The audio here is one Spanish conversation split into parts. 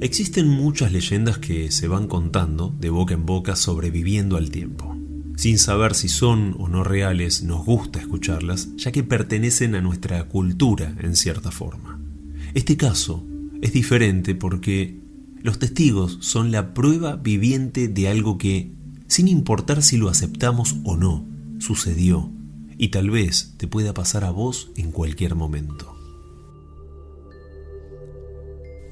Existen muchas leyendas que se van contando de boca en boca sobreviviendo al tiempo. Sin saber si son o no reales, nos gusta escucharlas, ya que pertenecen a nuestra cultura en cierta forma. Este caso es diferente porque los testigos son la prueba viviente de algo que, sin importar si lo aceptamos o no, sucedió y tal vez te pueda pasar a vos en cualquier momento.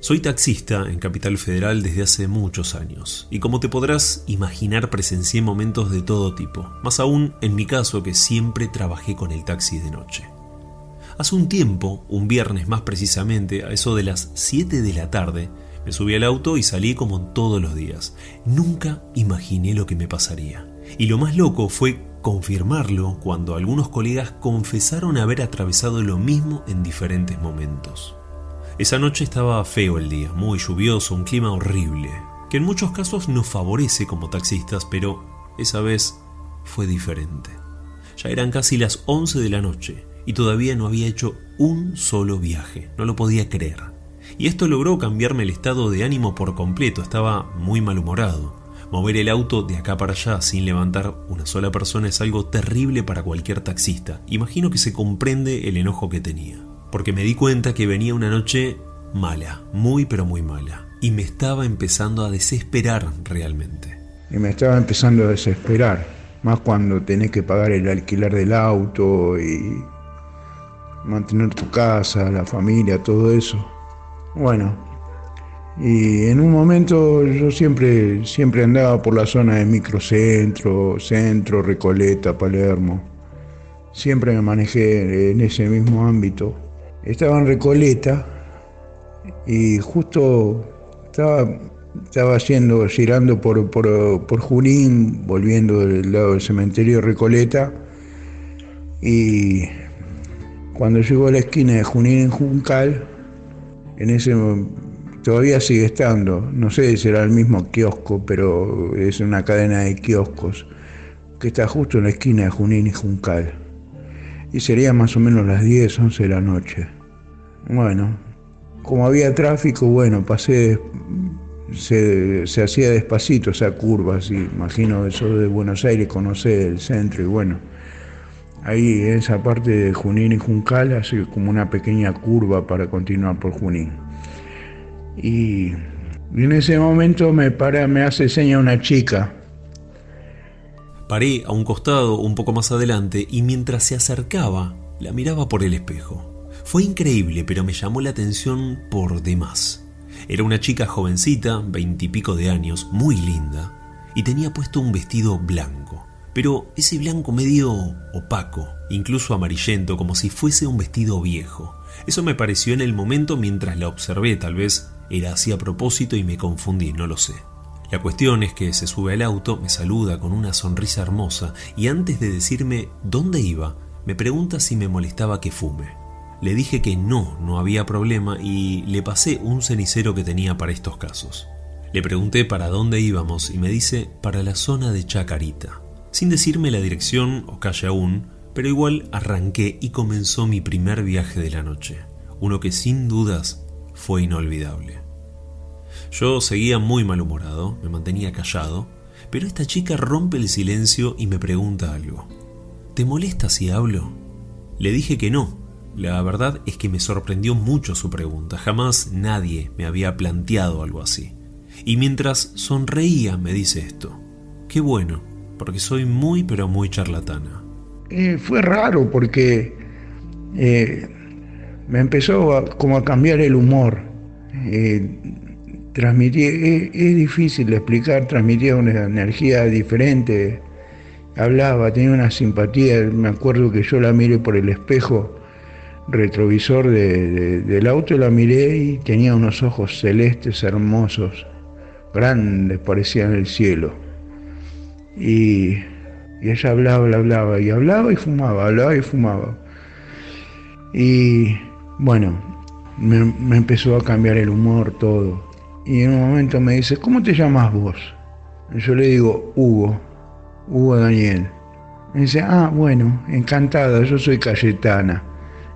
Soy taxista en Capital Federal desde hace muchos años y como te podrás imaginar presencié momentos de todo tipo, más aún en mi caso que siempre trabajé con el taxi de noche. Hace un tiempo, un viernes más precisamente, a eso de las 7 de la tarde, me subí al auto y salí como todos los días. Nunca imaginé lo que me pasaría. Y lo más loco fue confirmarlo cuando algunos colegas confesaron haber atravesado lo mismo en diferentes momentos. Esa noche estaba feo el día, muy lluvioso, un clima horrible, que en muchos casos nos favorece como taxistas, pero esa vez fue diferente. Ya eran casi las 11 de la noche y todavía no había hecho un solo viaje, no lo podía creer. Y esto logró cambiarme el estado de ánimo por completo, estaba muy malhumorado. Mover el auto de acá para allá sin levantar una sola persona es algo terrible para cualquier taxista. Imagino que se comprende el enojo que tenía porque me di cuenta que venía una noche mala, muy pero muy mala, y me estaba empezando a desesperar realmente. Y me estaba empezando a desesperar, más cuando tenés que pagar el alquiler del auto y mantener tu casa, la familia, todo eso. Bueno, y en un momento yo siempre, siempre andaba por la zona de microcentro, centro, Recoleta, Palermo. Siempre me manejé en ese mismo ámbito estaba en Recoleta y justo estaba, estaba haciendo, girando por, por, Junín, volviendo del lado del cementerio Recoleta, y cuando llegó a la esquina de Junín en Juncal, en ese todavía sigue estando, no sé si será el mismo kiosco, pero es una cadena de kioscos que está justo en la esquina de Junín y Juncal. Y sería más o menos las 10, 11 de la noche. Bueno, como había tráfico, bueno, pasé, se, hacía despacito esa curva, así, imagino eso de Buenos Aires, conocer el centro y bueno, ahí en esa parte de Junín y Juncal, así como una pequeña curva para continuar por Junín. Y, en ese momento me para, me hace seña una chica. Paré a un costado un poco más adelante y mientras se acercaba, la miraba por el espejo. Fue increíble, pero me llamó la atención por demás. Era una chica jovencita, veintipico de años, muy linda, y tenía puesto un vestido blanco, pero ese blanco medio opaco, incluso amarillento, como si fuese un vestido viejo. Eso me pareció en el momento mientras la observé, tal vez era así a propósito y me confundí, no lo sé. La cuestión es que se sube al auto, me saluda con una sonrisa hermosa y antes de decirme dónde iba, me pregunta si me molestaba que fume. Le dije que no, no había problema y le pasé un cenicero que tenía para estos casos. Le pregunté para dónde íbamos y me dice para la zona de Chacarita. Sin decirme la dirección o calle aún, pero igual arranqué y comenzó mi primer viaje de la noche, uno que sin dudas fue inolvidable. Yo seguía muy malhumorado, me mantenía callado, pero esta chica rompe el silencio y me pregunta algo. ¿Te molesta si hablo? Le dije que no, la verdad es que me sorprendió mucho su pregunta, jamás nadie me había planteado algo así. Y mientras sonreía me dice esto, qué bueno, porque soy muy pero muy charlatana. Fue raro porque eh, me empezó como a cambiar el humor. Eh, es, es, difícil de explicar, transmitía una energía diferente, hablaba, tenía una simpatía, me acuerdo que yo la miré por el espejo retrovisor del auto y la miré y tenía unos ojos celestes hermosos, grandes, parecían el cielo. Y, ella hablaba, hablaba, y hablaba y fumaba, hablaba y fumaba. Y bueno, me, empezó a cambiar el humor todo. Y en un momento me dice, ¿cómo te llamas vos? Yo le digo, Hugo, Hugo Daniel. Me dice, ah, bueno, encantada, yo soy Cayetana.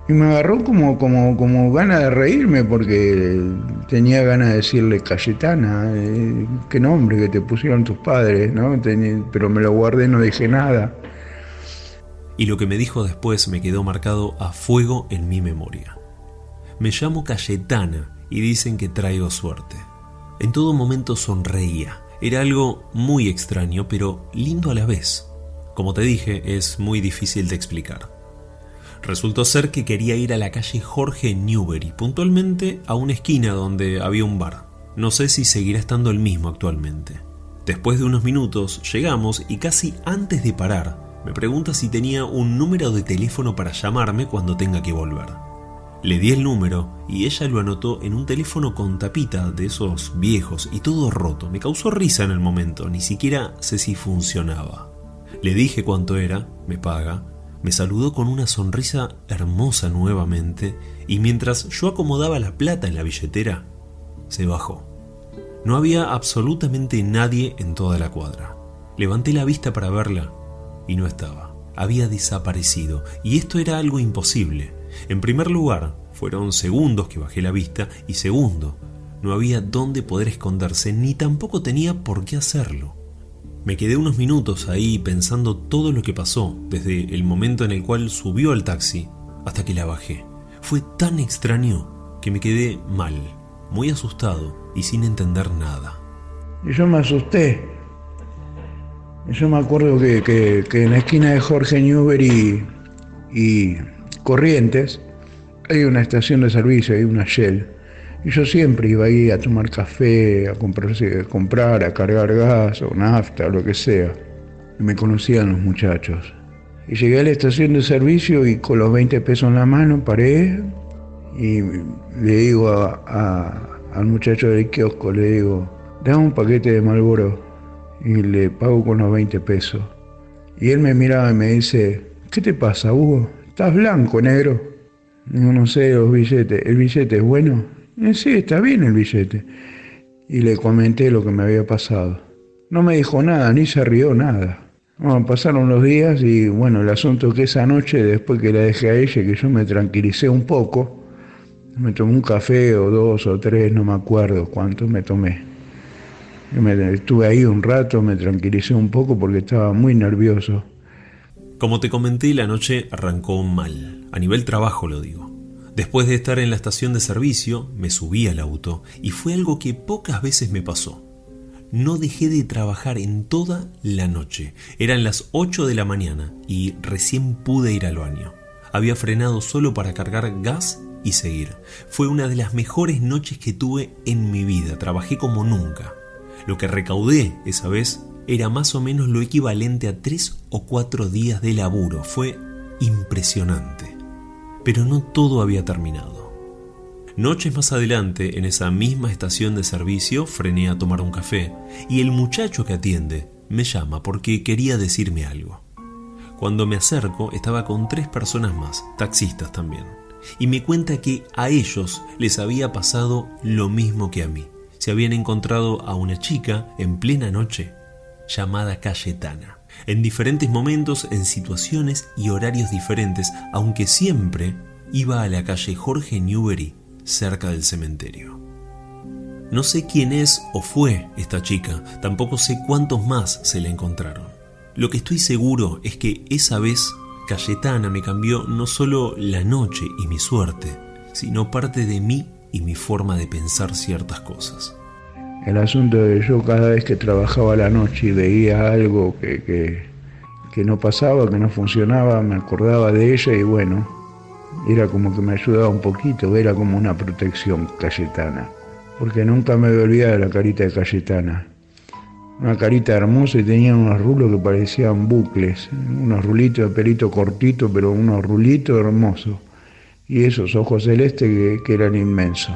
Y me agarró como, como, como ganas de reírme porque tenía ganas de decirle Cayetana, eh, qué nombre que te pusieron tus padres, ¿no? pero me lo guardé, no dije nada. Y lo que me dijo después me quedó marcado a fuego en mi memoria. Me llamo Cayetana y dicen que traigo suerte. En todo momento sonreía. Era algo muy extraño, pero lindo a la vez. Como te dije, es muy difícil de explicar. Resultó ser que quería ir a la calle Jorge Newbery, puntualmente a una esquina donde había un bar. No sé si seguirá estando el mismo actualmente. Después de unos minutos llegamos y casi antes de parar, me pregunta si tenía un número de teléfono para llamarme cuando tenga que volver. Le di el número y ella lo anotó en un teléfono con tapita de esos viejos y todo roto. Me causó risa en el momento, ni siquiera sé si funcionaba. Le dije cuánto era, me paga, me saludó con una sonrisa hermosa nuevamente y mientras yo acomodaba la plata en la billetera, se bajó. No había absolutamente nadie en toda la cuadra. Levanté la vista para verla y no estaba. Había desaparecido y esto era algo imposible. En primer lugar, fueron segundos que bajé la vista y segundo, no había dónde poder esconderse ni tampoco tenía por qué hacerlo. Me quedé unos minutos ahí pensando todo lo que pasó desde el momento en el cual subió al taxi hasta que la bajé. Fue tan extraño que me quedé mal, muy asustado y sin entender nada. Y yo me asusté. Yo me acuerdo que, en la esquina de Jorge Newbery y Corrientes, hay una estación de servicio, hay una Shell. Y yo siempre iba ahí a tomar café, a, comprarse, a comprar, a cargar gas o nafta, lo que sea. Y me conocían los muchachos. Y llegué a la estación de servicio y con los 20 pesos en la mano paré y le digo al muchacho del kiosco, le digo, dame un paquete de Malboro y le pago con los 20 pesos. Y él me miraba y me dice, ¿qué te pasa, Hugo? Estás blanco, negro. No sé, los billetes. ¿El billete es bueno? Eh, sí, está bien el billete. Y le comenté lo que me había pasado. No me dijo nada, ni se rió nada. Pasaron los días y bueno, el asunto que esa noche, después que la dejé a ella, que yo me tranquilicé un poco, me tomé un café o dos o tres, no me acuerdo cuántos me tomé. estuve ahí un rato, me tranquilicé un poco porque estaba muy nervioso. Como te comenté, la noche arrancó mal, a nivel trabajo lo digo. Después de estar en la estación de servicio, me subí al auto y fue algo que pocas veces me pasó. No dejé de trabajar en toda la noche. Eran las 8 de la mañana y recién pude ir al baño. Había frenado solo para cargar gas y seguir. Fue una de las mejores noches que tuve en mi vida. Trabajé como nunca. Lo que recaudé esa vez era más o menos lo equivalente a tres o cuatro días de laburo. Fue impresionante. Pero no todo había terminado. Noches más adelante, en esa misma estación de servicio, frené a tomar un café y el muchacho que atiende me llama porque quería decirme algo. Cuando me acerco estaba con tres personas más, taxistas también, y me cuenta que a ellos les había pasado lo mismo que a mí. Se habían encontrado a una chica en plena noche llamada Cayetana, en diferentes momentos, en situaciones y horarios diferentes, aunque siempre iba a la calle Jorge Newbery, cerca del cementerio. No sé quién es o fue esta chica, tampoco sé cuántos más se la encontraron. Lo que estoy seguro es que esa vez Cayetana me cambió no solo la noche y mi suerte, sino parte de mí y mi forma de pensar ciertas cosas. El asunto de yo cada vez que trabajaba la noche y veía algo que, que, no pasaba, que no funcionaba, me acordaba de ella y bueno, era como que me ayudaba un poquito, era como una protección Cayetana. Porque nunca me olvidaba de la carita de Cayetana. Una carita hermosa y tenía unos rulos que parecían bucles, unos rulitos de pelito cortito, pero unos rulitos hermosos. Y esos ojos celestes que, que eran inmensos.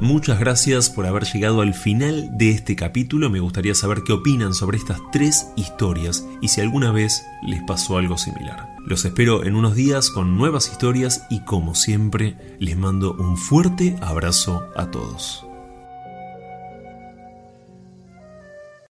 Muchas gracias por haber llegado al final de este capítulo. Me gustaría saber qué opinan sobre estas tres historias y si alguna vez les pasó algo similar. Los espero en unos días con nuevas historias y como siempre les mando un fuerte abrazo a todos.